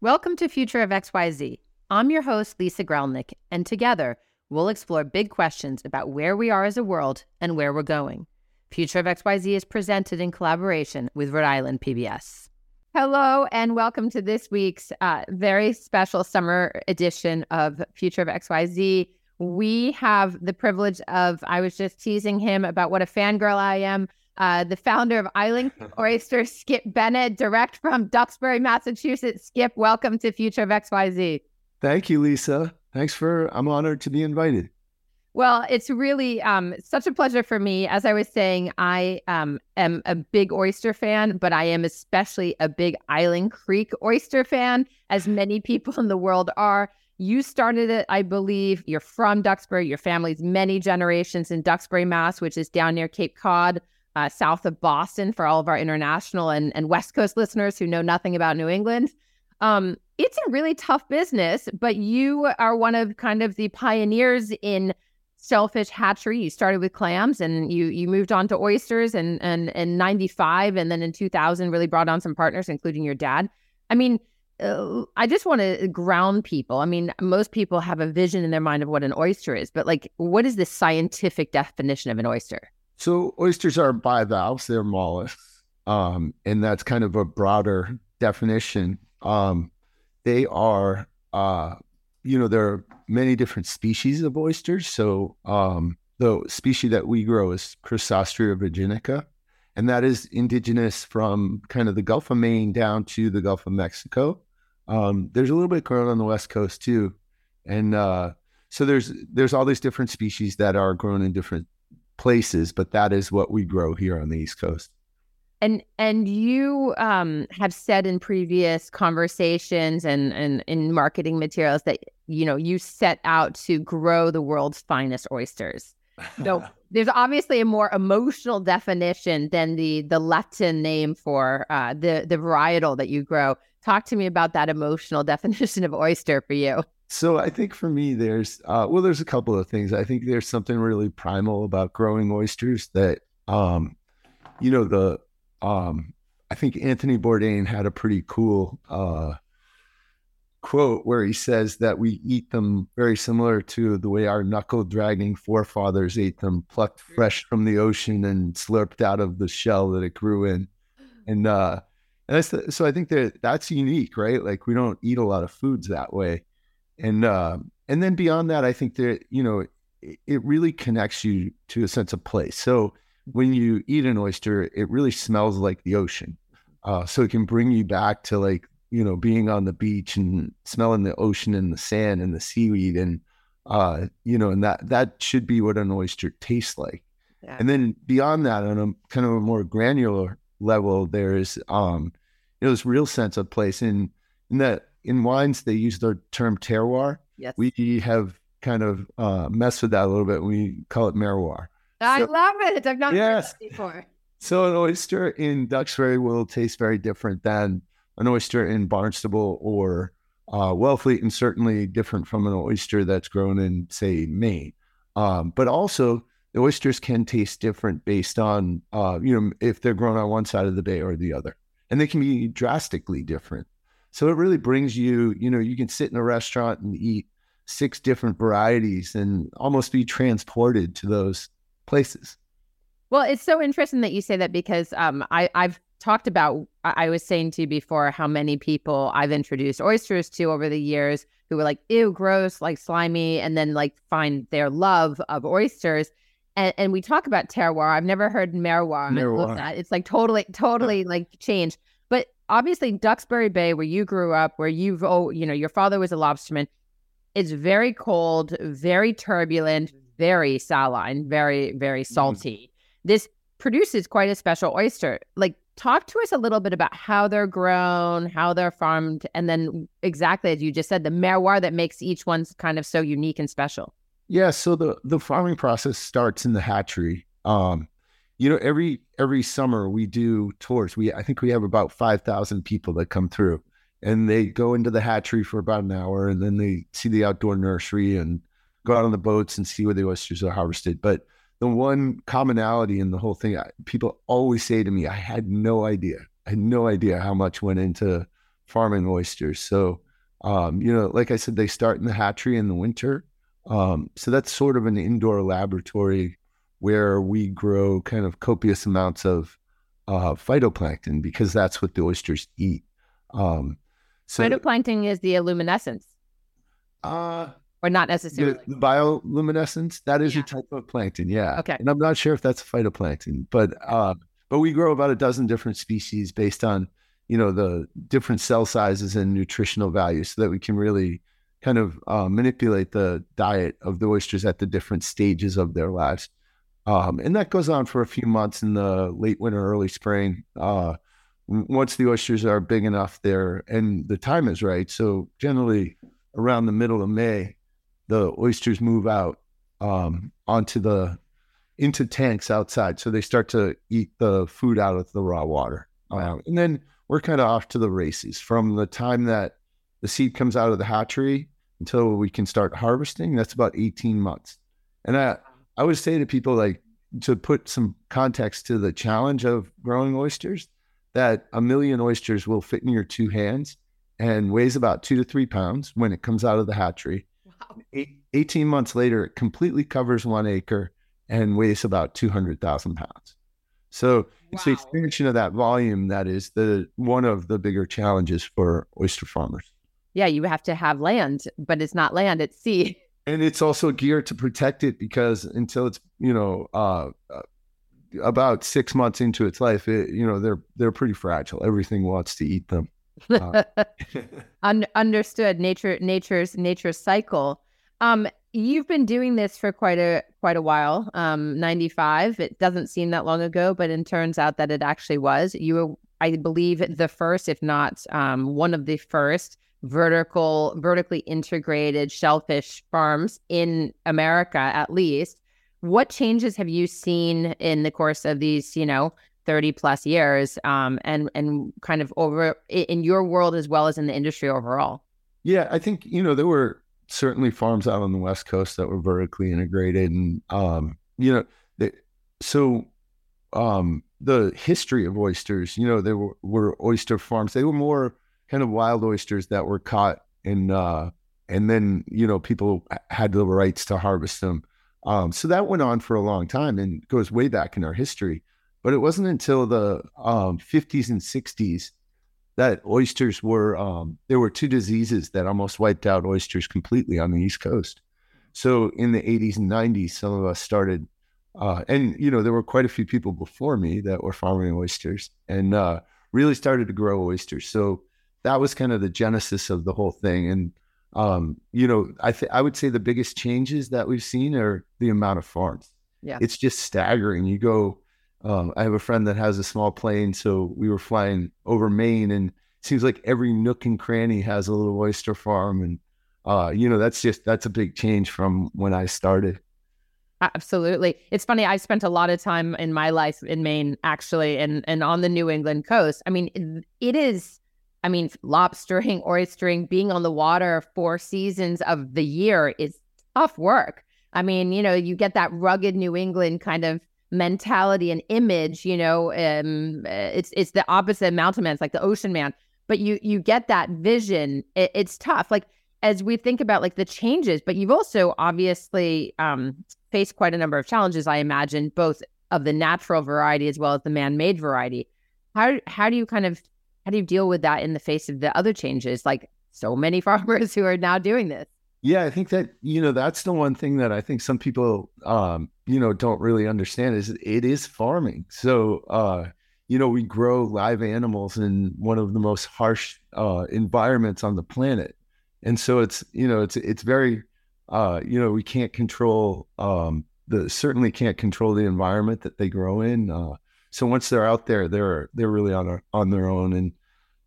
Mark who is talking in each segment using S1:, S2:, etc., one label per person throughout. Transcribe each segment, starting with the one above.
S1: Welcome to Future of XYZ. I'm your host, Lisa Grelnick, and together we'll explore big questions about where we are as a world and where we're going. Future of XYZ is presented in collaboration with Rhode Island PBS. Hello, and welcome to this week's uh, very special summer edition of Future of XYZ. We have the privilege of, I was just teasing him about what a fangirl I am. Uh, the founder of Island Oyster, Skip Bennett, direct from Duxbury, Massachusetts. Skip, welcome to Future of XYZ.
S2: Thank you, Lisa. Thanks for, I'm honored to be invited.
S1: Well, it's really um, such a pleasure for me. As I was saying, I um, am a big oyster fan, but I am especially a big Island Creek oyster fan, as many people in the world are. You started it, I believe. You're from Duxbury. Your family's many generations in Duxbury, Mass, which is down near Cape Cod, uh, south of Boston, for all of our international and, and West Coast listeners who know nothing about New England. Um, it's a really tough business, but you are one of kind of the pioneers in shellfish hatchery. You started with clams and you you moved on to oysters and and in 95 and then in 2000 really brought on some partners including your dad. I mean, uh, I just want to ground people. I mean, most people have a vision in their mind of what an oyster is, but like what is the scientific definition of an oyster?
S2: So oysters are bivalves, they're mollusks. Um, and that's kind of a broader definition. Um, they are uh, you know, there are many different species of oysters. So um, the species that we grow is Crassostrea virginica, and that is indigenous from kind of the Gulf of Maine down to the Gulf of Mexico. Um, there's a little bit grown on the West Coast too, and uh, so there's there's all these different species that are grown in different places, but that is what we grow here on the East Coast.
S1: And and you um, have said in previous conversations and, and in marketing materials that you know you set out to grow the world's finest oysters. So there's obviously a more emotional definition than the the Latin name for uh, the the varietal that you grow. Talk to me about that emotional definition of oyster for you.
S2: So I think for me, there's uh, well, there's a couple of things. I think there's something really primal about growing oysters that, um, you know, the um, I think Anthony Bourdain had a pretty cool uh, quote where he says that we eat them very similar to the way our knuckle dragging forefathers ate them, plucked fresh from the ocean and slurped out of the shell that it grew in. And, uh, and that's the, so I think that that's unique, right? Like we don't eat a lot of foods that way. And, uh, and then beyond that, I think that, you know, it, it really connects you to a sense of place. So, when you eat an oyster, it really smells like the ocean. Uh, so it can bring you back to like, you know, being on the beach and smelling the ocean and the sand and the seaweed. And, uh, you know, and that, that should be what an oyster tastes like. Yeah. And then beyond that, on a kind of a more granular level, there's, um, you know, this real sense of place in, in that in wines, they use the term terroir.
S1: Yes.
S2: We have kind of uh, messed with that a little bit. We call it merroir.
S1: I so, love it. I've not yes. heard before.
S2: So an oyster in Duxbury will taste very different than an oyster in Barnstable or uh, Wellfleet, and certainly different from an oyster that's grown in, say, Maine. Um, but also, the oysters can taste different based on, uh, you know, if they're grown on one side of the bay or the other, and they can be drastically different. So it really brings you, you know, you can sit in a restaurant and eat six different varieties and almost be transported to those places.
S1: Well, it's so interesting that you say that because um, I, I've talked about, I was saying to you before how many people I've introduced oysters to over the years who were like, ew, gross, like slimy, and then like find their love of oysters. And, and we talk about terroir. I've never heard merroir.
S2: merroir.
S1: It's like totally, totally like changed. Obviously, Duxbury Bay, where you grew up, where you've, oh, you know, your father was a lobsterman, it's very cold, very turbulent, very saline, very, very mm-hmm. salty. Mm. This produces quite a special oyster. Like, talk to us a little bit about how they're grown, how they're farmed, and then exactly as you just said, the merroir that makes each one kind of so unique and special.
S2: Yeah, so the the farming process starts in the hatchery. Um, you know, every every summer we do tours. We I think we have about five thousand people that come through, and they go into the hatchery for about an hour, and then they see the outdoor nursery and go out on the boats and see where the oysters are harvested. But the one commonality in the whole thing, people always say to me, I had no idea. I had no idea how much went into farming oysters. So, um, you know, like I said, they start in the hatchery in the winter. Um, so that's sort of an indoor laboratory where we grow kind of copious amounts of uh, phytoplankton because that's what the oysters eat. Um,
S1: so phytoplankton is the luminescence.
S2: Uh,
S1: or not necessarily.
S2: The, the bioluminescence, that is yeah. a type of plankton, yeah.
S1: Okay.
S2: And I'm not sure if that's phytoplankton, but uh, but we grow about a dozen different species based on, you know, the different cell sizes and nutritional values so that we can really kind of uh, manipulate the diet of the oysters at the different stages of their lives. Um, and that goes on for a few months in the late winter, early spring. Uh, once the oysters are big enough there and the time is right. So generally around the middle of May, the oysters move out um, onto the into tanks outside. So they start to eat the food out of the raw water. Um, and then we're kind of off to the races from the time that the seed comes out of the hatchery until we can start harvesting. That's about 18 months. And I, I would say to people like to put some context to the challenge of growing oysters, that a million oysters will fit in your two hands and weighs about two to three pounds when it comes out of the hatchery. Wow. Eight, 18 months later, it completely covers one acre and weighs about 200,000 pounds. So wow. it's the expansion of that volume that is the one of the bigger challenges for oyster farmers.
S1: Yeah, you have to have land, but it's not land, it's sea.
S2: And it's also geared to protect it because until it's, you know, uh, uh, about six months into its life, it, you know, they're they're pretty fragile. Everything wants to eat them. Uh,
S1: Un- understood. Nature, nature's nature's cycle. Um, you've been doing this for quite a quite a while. Um, 95. It doesn't seem that long ago, but it turns out that it actually was. You were, I believe, the first, if not um, one of the first vertical vertically integrated shellfish farms in America at least. What changes have you seen in the course of these, you know, 30 plus years um, and and kind of over in your world as well as in the industry overall?
S2: Yeah, I think, you know, there were certainly farms out on the West Coast that were vertically integrated, and um, you know, they, so um, the history of oysters, you know, there were, were, oyster farms. They were more kind of wild oysters that were caught and uh, and then you know people had the rights to harvest them. Um, so that went on for a long time and goes way back in our history. But it wasn't until the um, 50s and 60s that oysters were um, there were two diseases that almost wiped out oysters completely on the east coast so in the 80s and 90s some of us started uh, and you know there were quite a few people before me that were farming oysters and uh, really started to grow oysters so that was kind of the genesis of the whole thing and um, you know i th- i would say the biggest changes that we've seen are the amount of farms
S1: yeah
S2: it's just staggering you go um, I have a friend that has a small plane, so we were flying over Maine, and it seems like every nook and cranny has a little oyster farm, and uh, you know that's just that's a big change from when I started.
S1: Absolutely, it's funny. I spent a lot of time in my life in Maine, actually, and and on the New England coast. I mean, it is. I mean, lobstering, oystering, being on the water four seasons of the year is tough work. I mean, you know, you get that rugged New England kind of mentality and image you know um it's it's the opposite of mountain man it's like the ocean man but you you get that vision. It, it's tough. Like as we think about like the changes but you've also obviously um faced quite a number of challenges i imagine both of the natural variety as well as the man-made variety. How how do you kind of how do you deal with that in the face of the other changes like so many farmers who are now doing this
S2: yeah, I think that you know that's the one thing that I think some people um, you know don't really understand is it is farming. So uh, you know we grow live animals in one of the most harsh uh, environments on the planet, and so it's you know it's it's very uh, you know we can't control um, the certainly can't control the environment that they grow in. Uh, so once they're out there, they're they're really on our, on their own, and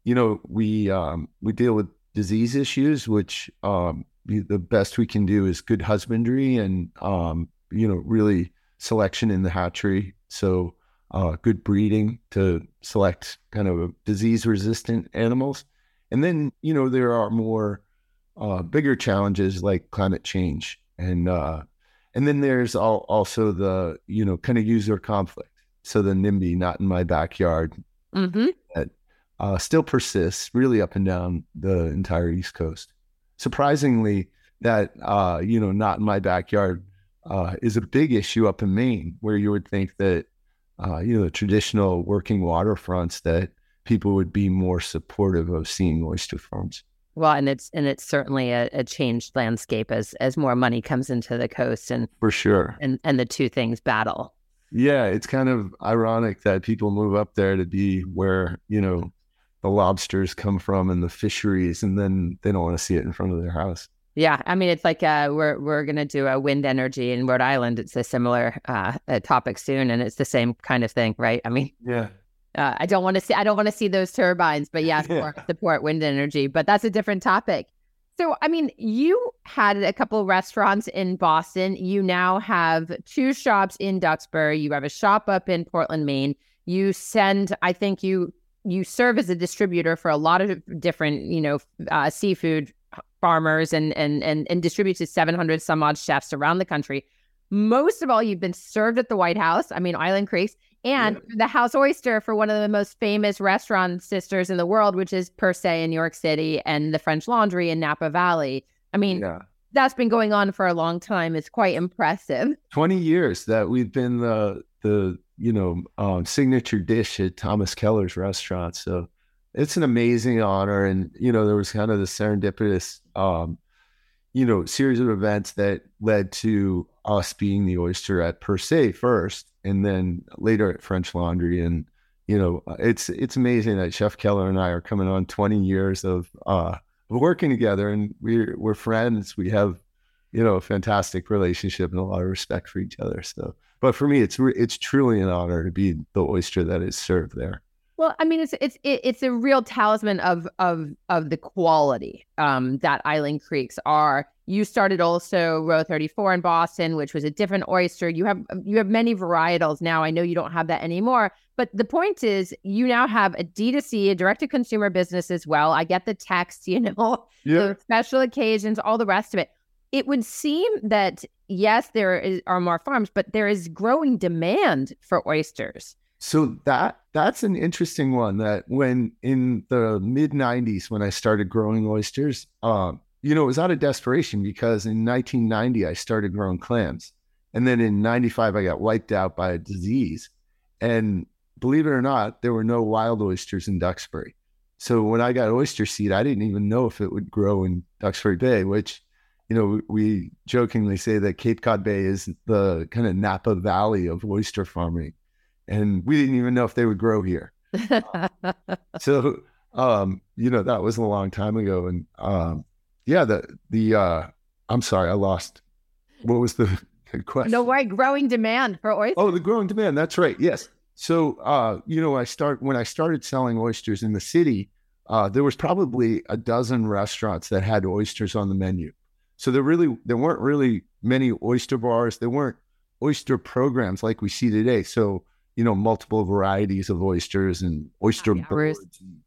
S2: you know we um, we deal with disease issues, which um, the best we can do is good husbandry and um, you know really selection in the hatchery. So uh, good breeding to select kind of disease resistant animals, and then you know there are more uh, bigger challenges like climate change and uh, and then there's all, also the you know kind of user conflict. So the NIMBY, not in my backyard.
S1: Mm-hmm.
S2: That uh, still persists really up and down the entire East Coast. Surprisingly, that uh, you know, not in my backyard uh, is a big issue up in Maine, where you would think that uh, you know the traditional working waterfronts that people would be more supportive of seeing oyster farms.
S1: Well, and it's and it's certainly a, a, changed landscape as as more money comes into the coast and
S2: for sure,
S1: and and the two things battle.
S2: Yeah, it's kind of ironic that people move up there to be where you know the lobsters come from and the fisheries, and then they don't want to see it in front of their house.
S1: Yeah, I mean it's like uh, we're we're gonna do a wind energy in Rhode Island. It's a similar uh, topic soon, and it's the same kind of thing, right? I mean,
S2: yeah,
S1: uh, I don't want to see I don't want to see those turbines, but yeah, support, yeah. support wind energy. But that's a different topic. So, I mean, you had a couple restaurants in Boston. You now have two shops in Duxbury. You have a shop up in Portland, Maine. You send, I think you you serve as a distributor for a lot of different, you know, uh, seafood farmers and and and and distribute to 700 some odd chefs around the country. Most of all, you've been served at the White House. I mean, Island Creeks and yeah. the House Oyster for one of the most famous restaurant sisters in the world, which is Per Se in New York City and the French Laundry in Napa Valley. I mean, yeah. that's been going on for a long time. It's quite impressive.
S2: 20 years that we've been the, the you know, um, signature dish at Thomas Keller's restaurant. So it's an amazing honor. And, you know, there was kind of the serendipitous, um, you know, series of events that led to us being the oyster at Per Se first and then later at French Laundry. And you know, it's it's amazing that Chef Keller and I are coming on 20 years of uh, working together, and we're we're friends. We have you know a fantastic relationship and a lot of respect for each other. So, but for me, it's it's truly an honor to be the oyster that is served there.
S1: Well, I mean, it's it's it's a real talisman of of of the quality um, that Island Creeks are you started also row 34 in Boston, which was a different oyster. You have you have many varietals now. I know you don't have that anymore, but the point is you now have a D2C, a direct to consumer business as well. I get the text, you know, yeah. the special occasions, all the rest of it. It would seem that yes, there is, are more farms, but there is growing demand for oysters.
S2: So that that's an interesting one. That when in the mid '90s, when I started growing oysters, um, you know, it was out of desperation because in 1990 I started growing clams, and then in '95 I got wiped out by a disease, and believe it or not, there were no wild oysters in Duxbury. So when I got oyster seed, I didn't even know if it would grow in Duxbury Bay, which, you know, we jokingly say that Cape Cod Bay is the kind of Napa Valley of oyster farming, and we didn't even know if they would grow here. so, um, you know, that was a long time ago, and um, yeah, the the uh I'm sorry, I lost what was the question?
S1: No way, growing demand for oysters.
S2: Oh, the growing demand. That's right. Yes. So uh, you know, I start when I started selling oysters in the city, uh, there was probably a dozen restaurants that had oysters on the menu. So there really there weren't really many oyster bars. There weren't oyster programs like we see today. So you know, multiple varieties of oysters and oyster boards. And,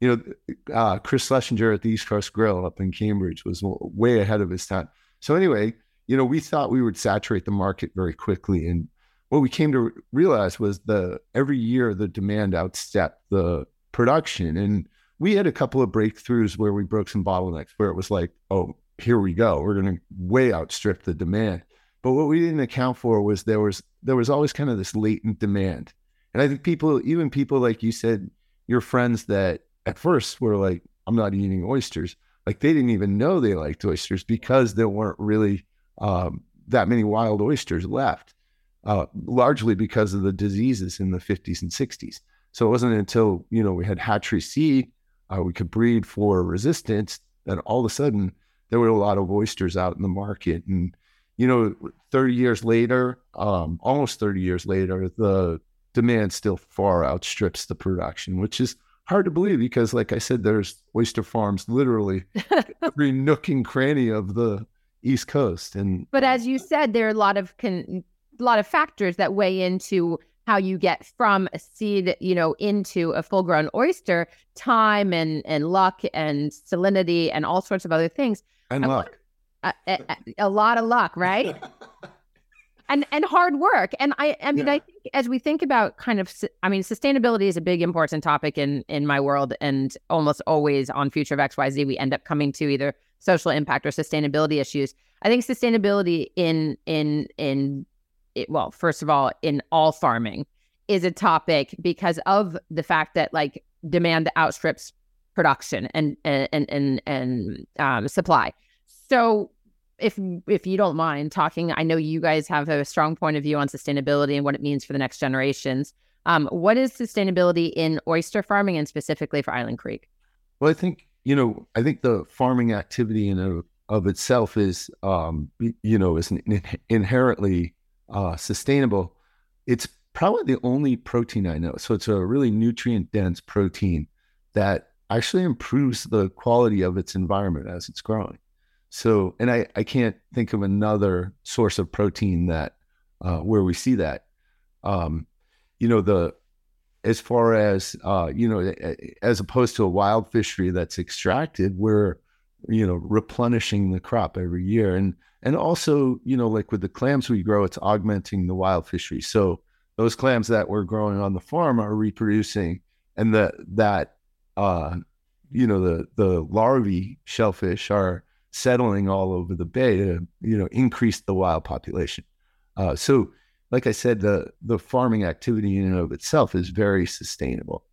S2: you know, uh, Chris Schlesinger at the East Coast Grill up in Cambridge was way ahead of his time. So anyway, you know, we thought we would saturate the market very quickly, and what we came to realize was the every year the demand outstepped the production, and we had a couple of breakthroughs where we broke some bottlenecks, where it was like, oh, here we go, we're going to way outstrip the demand. But what we didn't account for was there was there was always kind of this latent demand, and I think people, even people like you said, your friends that at first were like, I'm not eating oysters. Like they didn't even know they liked oysters because there weren't really um, that many wild oysters left, uh, largely because of the diseases in the 50s and 60s. So it wasn't until you know we had hatchery seed, uh, we could breed for resistance, that all of a sudden there were a lot of oysters out in the market. And you know, 30 years later, um, almost 30 years later, the demand still far outstrips the production, which is hard to believe because, like I said, there's oyster farms literally every nook and cranny of the East Coast. And
S1: but as you said, there are a lot of con- a lot of factors that weigh into how you get from a seed, you know, into a full grown oyster. Time and and luck and salinity and all sorts of other things.
S2: And luck.
S1: A, a, a, lot of luck, right? and and hard work. And I I mean,
S2: Yeah.
S1: I think as we think about kind of, I mean, sustainability is a big important topic in in my world, and almost always on Future of X Y Z, we end up coming to either social impact or sustainability issues. I think sustainability in in in it, well, first of all, in all farming is a topic because of the fact that like demand outstrips production and and and and um, supply. So if if you don't mind talking, I know you guys have a strong point of view on sustainability and what it means for the next generations. Um, what is sustainability in oyster farming and specifically for Island Creek?
S2: Well, I think you know, I think the farming activity in of, of itself is, um, you know, is in- inherently uh, sustainable. It's probably the only protein I know. So it's a really nutrient dense protein that actually improves the quality of its environment as it's growing. So, and I, I can't think of another source of protein that uh, where we see that. Um, you know, the as far as uh, you know, as opposed to a wild fishery that's extracted, we're you know replenishing the crop every year, and and also you know like with the clams we grow, it's augmenting the wild fishery. So those clams that we're growing on the farm are reproducing, and the that uh, you know the the larvae shellfish are settling all over the bay to you know increase the wild population. Uh, so like I said, the the farming activity in and of itself is very sustainable.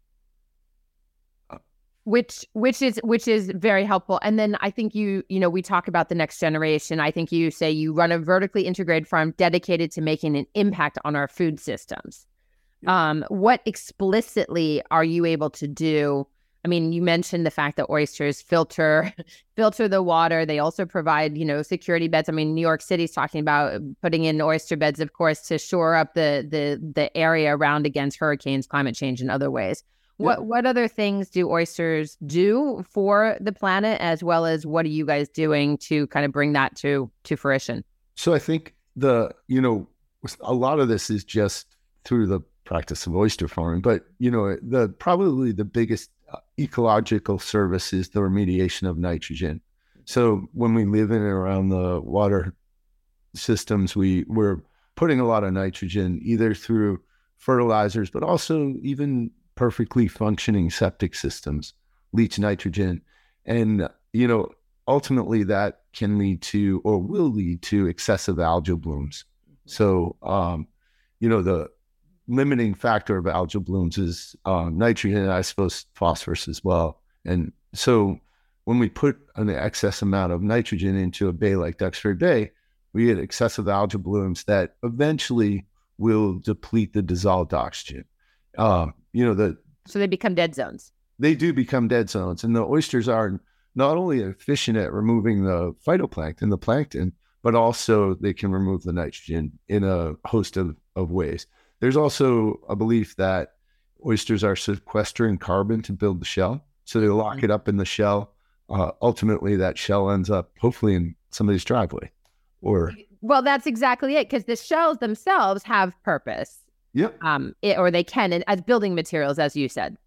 S1: which which is which is very helpful and then i think you you know we talk about the next generation i think you say you run a vertically integrated farm dedicated to making an impact on our food systems um what explicitly are you able to do i mean you mentioned the fact that oysters filter filter the water. They also provide you know security beds. I mean new york city's talking about putting in oyster beds of course to shore up the the the area around against hurricanes climate change and other ways. What what other things do oysters do for the planet, as well as what are you guys doing to kind of bring that to to fruition?
S2: So I think the you know a lot of this is just through the practice of oyster farming, but you know the probably the biggest ecological service is the remediation of nitrogen. So when we live in and around the water systems, we we're putting a lot of nitrogen either through fertilizers, but also even perfectly functioning septic systems leach nitrogen, and you know ultimately that can lead to or will lead to excessive algal blooms. So, um, you know, the limiting factor of algal blooms is um, nitrogen, and I suppose phosphorus as well. And so, when we put an excess amount of nitrogen into a bay like Duxbury Bay, we get excessive algal blooms that eventually will deplete the dissolved oxygen. Um, you know, the
S1: So they become dead zones.
S2: they do become dead zones. And the oysters are not only efficient at removing the phytoplankton, the plankton, but also they can remove the nitrogen in a host of, of ways. There's also a belief that oysters are sequestering carbon to build the shell. So they lock it up in the shell. Uh, ultimately, that shell ends up hopefully in somebody's driveway. Or,
S1: Well, that's exactly it, because the shells themselves have purpose,
S2: yep.
S1: um, it, or they can and as building materials, as you said.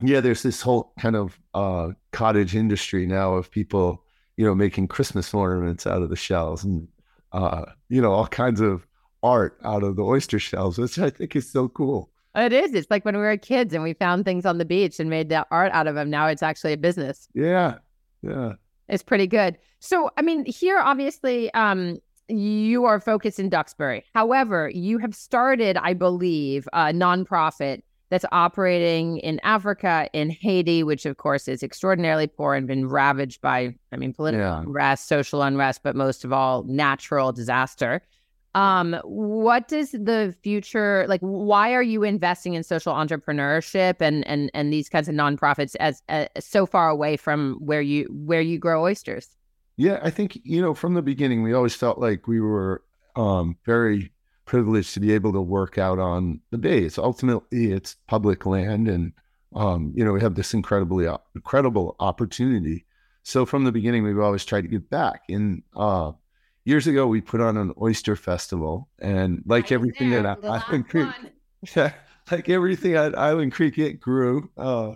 S2: yeah, there's this whole kind of uh, cottage industry now of people, you know, making Christmas ornaments out of the shells and, uh, you know, all kinds of art out of the oyster shells, which I think is so cool.
S1: It is. It's like when we were kids and we found things on the beach and made that art out of them. Now it's actually a business.
S2: Yeah. Yeah.
S1: It's pretty good. So, I mean, here obviously, um, you are focused in Duxbury. However, you have started, I believe, a nonprofit that's operating in Africa, in Haiti, which of course is extraordinarily poor and been ravaged by, I mean, political
S2: Yeah.
S1: unrest, social unrest, but most of all, natural disaster. Um, what does the future like? Why are you investing in social entrepreneurship and and and these kinds of nonprofits as uh, so far away from where you where you grow oysters?
S2: Yeah, I think you know from the beginning we always felt like we were um, very privileged to be able to work out on the bay. It's ultimately it's public land, and um, you know we have this incredibly incredible opportunity. So from the beginning, we've always tried to give back. And uh, years ago, we put on an oyster festival, and like everything at Island Creek, yeah, like everything at Island Creek, it grew. Uh,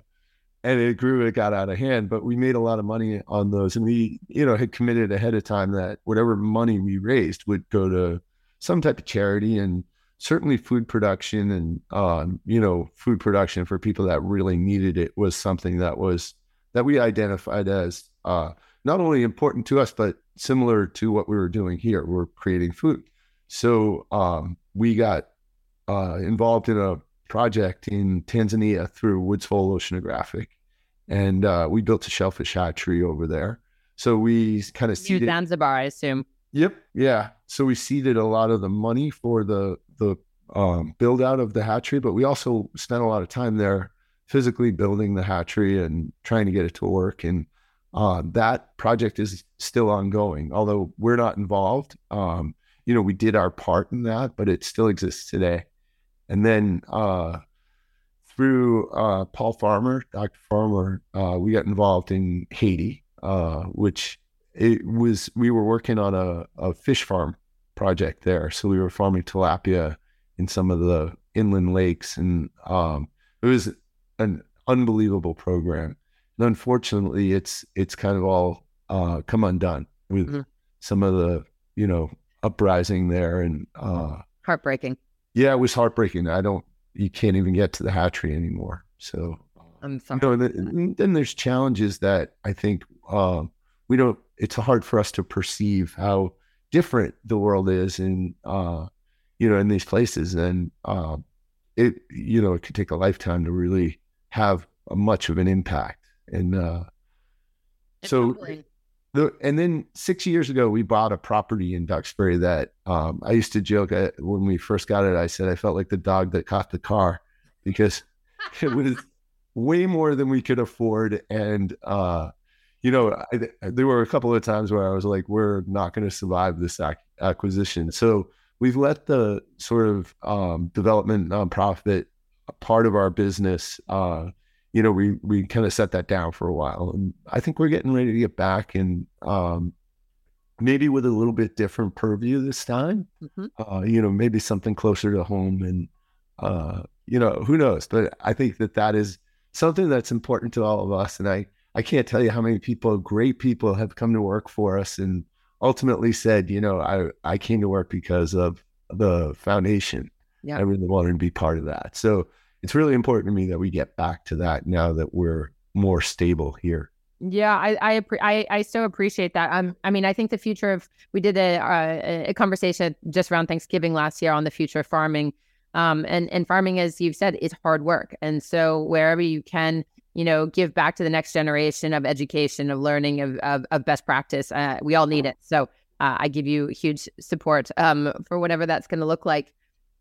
S2: and it grew, it got out of hand, but we made a lot of money on those. And we, you know, had committed ahead of time that whatever money we raised would go to some type of charity and certainly food production and um, you know food production for people that really needed it was something that was that we identified as uh, not only important to us but similar to what we were doing here. We're creating food, so um, we got uh, involved in a project in Tanzania through Woods Hole Oceanographic, and uh, we built a shellfish hatchery over there. So we kind of
S1: seeded Zanzibar, I assume.
S2: Yep, yeah. So we seeded a lot of the money for the the um, build out of the hatchery, but we also spent a lot of time there physically building the hatchery and trying to get it to work. And uh, that project is still ongoing, although we're not involved. Um, you know, we did our part in that, but it still exists today. And then uh, through uh, Paul Farmer, Dr. Farmer, uh, we got involved in Haiti, uh, which it was we were working on a, a fish farm project there. So we were farming tilapia in some of the inland lakes, and um, it was an unbelievable program. And unfortunately, it's it's kind of all uh, come undone with mm-hmm. some of the you know uprising there and uh,
S1: heartbreaking.
S2: Yeah, it was heartbreaking. I don't. You can't even get to the hatchery anymore. So,
S1: I'm sorry. You
S2: know, then, then there's challenges that I think uh, we don't. It's hard for us to perceive how different the world is in uh, you know in these places, and uh, it you know it could take a lifetime to really have a much of an impact. And uh, so, the, and then six years ago, we bought a property in Duxbury that um, I used to joke at, when we first got it. I said I felt like the dog that caught the car because it was way more than we could afford, and uh, you know, I, there were a couple of times where I was like, we're not going to survive this ac- acquisition. So we've let the sort of um, development nonprofit part of our business, uh, you know, we, we kind of set that down for a while. And I think we're getting ready to get back and um, maybe with a little bit different purview this time, mm-hmm. uh, you know, maybe something closer to home and, uh, you know, who knows? But I think that that is something that's important to all of us. And I, I can't tell you how many people, great people, have come to work for us and ultimately said, you know, I, I came to work because of the foundation. Yeah. I really wanted to be part of that. So it's really important to me that we get back to that now that we're more stable here.
S1: Yeah, I I I, I so appreciate that. Um, I mean, I think the future of we did a uh, a conversation just around Thanksgiving last year on the future of farming, um, and and farming, as you've said, is hard work, and so wherever you can you know, give back to the next generation of education, of learning, of, of, of best practice. Uh, we all need it. So uh, I give you huge support um, for whatever that's going to look like.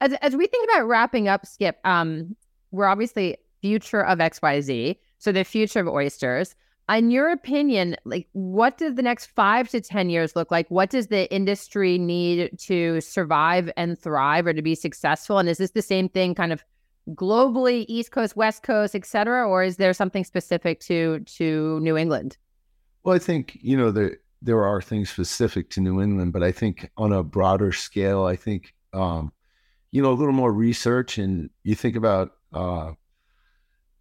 S1: As, as we think about wrapping up, Skip, um, we're obviously future of XYZ. So the future of oysters. In your opinion, like what does the next five to 10 years look like? What does the industry need to survive and thrive or to be successful? And is this the same thing kind of globally, East Coast, West Coast, et cetera, or is there something specific to to New England?
S2: Well, I think you know there there are things specific to New England, but I think on a broader scale, I think um, you know a little more research, and you think about uh,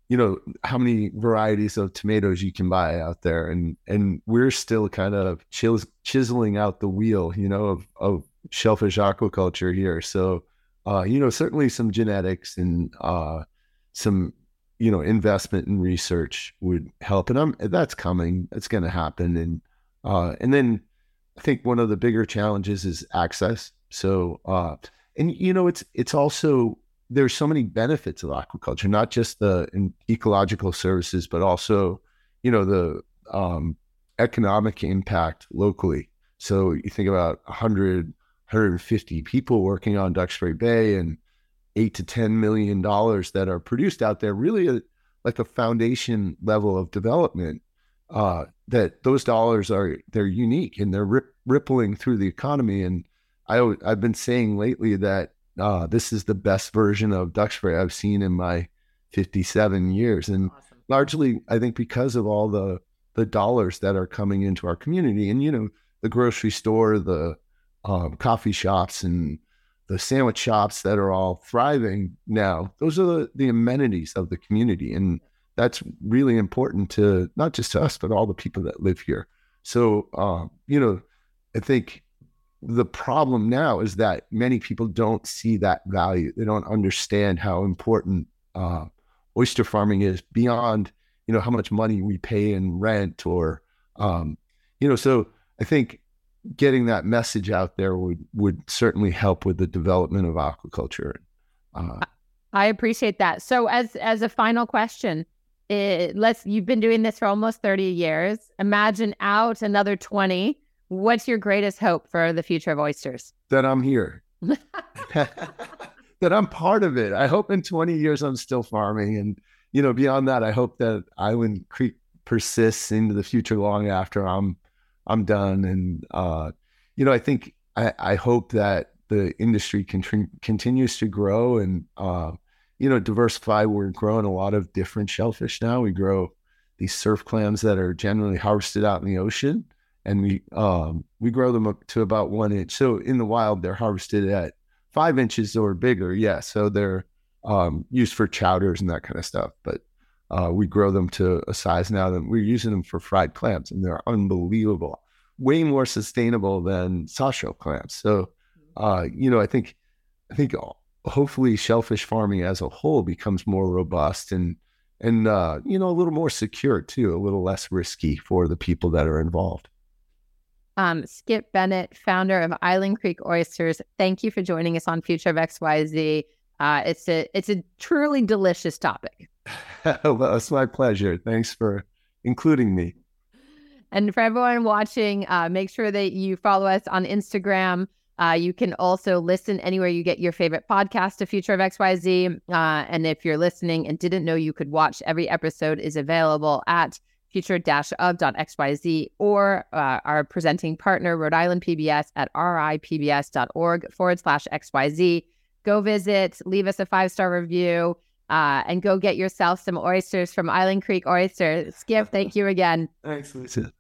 S2: you know how many varieties of tomatoes you can buy out there, and and we're still kind of chis- chiseling out the wheel, you know, of of shellfish aquaculture here. So uh, you know, certainly some genetics and uh, some, you know, investment in research would help. And I'm, that's coming. It's going to happen. And uh, and then I think one of the bigger challenges is access. So, uh, and you know, it's it's also there's so many benefits of aquaculture, not just the ecological services, but also, you know, the um, economic impact locally. So you think about 100 150 people working on Duxbury Bay and eight to 10 million dollars that are produced out there, really a, like a foundation level of development. Uh, that those dollars are they're unique and they're rip, rippling through the economy. And I I've been saying lately that uh, this is the best version of Duxbury I've seen in my 57 years, and awesome. largely I think because of all the the dollars that are coming into our community, and you know the grocery store, the um, coffee shops and the sandwich shops that are all thriving now. Those are the, the amenities of the community. And that's really important to not just to us, but all the people that live here. So, uh, you know, I think the problem now is that many people don't see that value. They don't understand how important uh, oyster farming is beyond, you know, how much money we pay in rent or, um, you know, so I think getting that message out there would would certainly help with the development of aquaculture.
S1: Uh, I appreciate that. So, as as a final question, it, let's you've been doing this for almost thirty years. Imagine out another twenty. What's your greatest hope for the future of oysters?
S2: That I'm here. that I'm part of it. I hope in 20 years I'm still farming, and you know, beyond that, I hope that Island Creek persists into the future long after I'm I'm done. And uh, you know, I think I, I hope that the industry con- continues to grow and uh, you know diversify. We're growing a lot of different shellfish now. We grow these surf clams that are generally harvested out in the ocean, and we um, we grow them up to about one inch. So in the wild, they're harvested at five inches or bigger. Yeah, so they're um, used for chowders and that kind of stuff. But uh, we grow them to a size now that we're using them for fried clams, and they're unbelievable, way more sustainable than softshell clams. So, uh, you know, I think, I think hopefully shellfish farming as a whole becomes more robust and and uh, you know a little more secure too, a little less risky for the people that are involved.
S1: Um, Skip Bennett, founder of Island Creek Oysters, thank you for joining us on Future of XYZ. Uh, it's a it's a truly delicious topic.
S2: well, it's my pleasure. Thanks for including me.
S1: And for everyone watching, uh, make sure that you follow us on Instagram. Uh, you can also listen anywhere you get your favorite podcast to Future of XYZ. Uh, and if you're listening and didn't know you could watch, every episode is available at future-of.xyz or uh, our presenting partner, Rhode Island PBS at ripbs.org forward slash XYZ. Go visit, leave us a five-star review uh, and go get yourself some oysters from Island Creek Oysters. Skip, thank you again.
S2: Thanks, Lisa.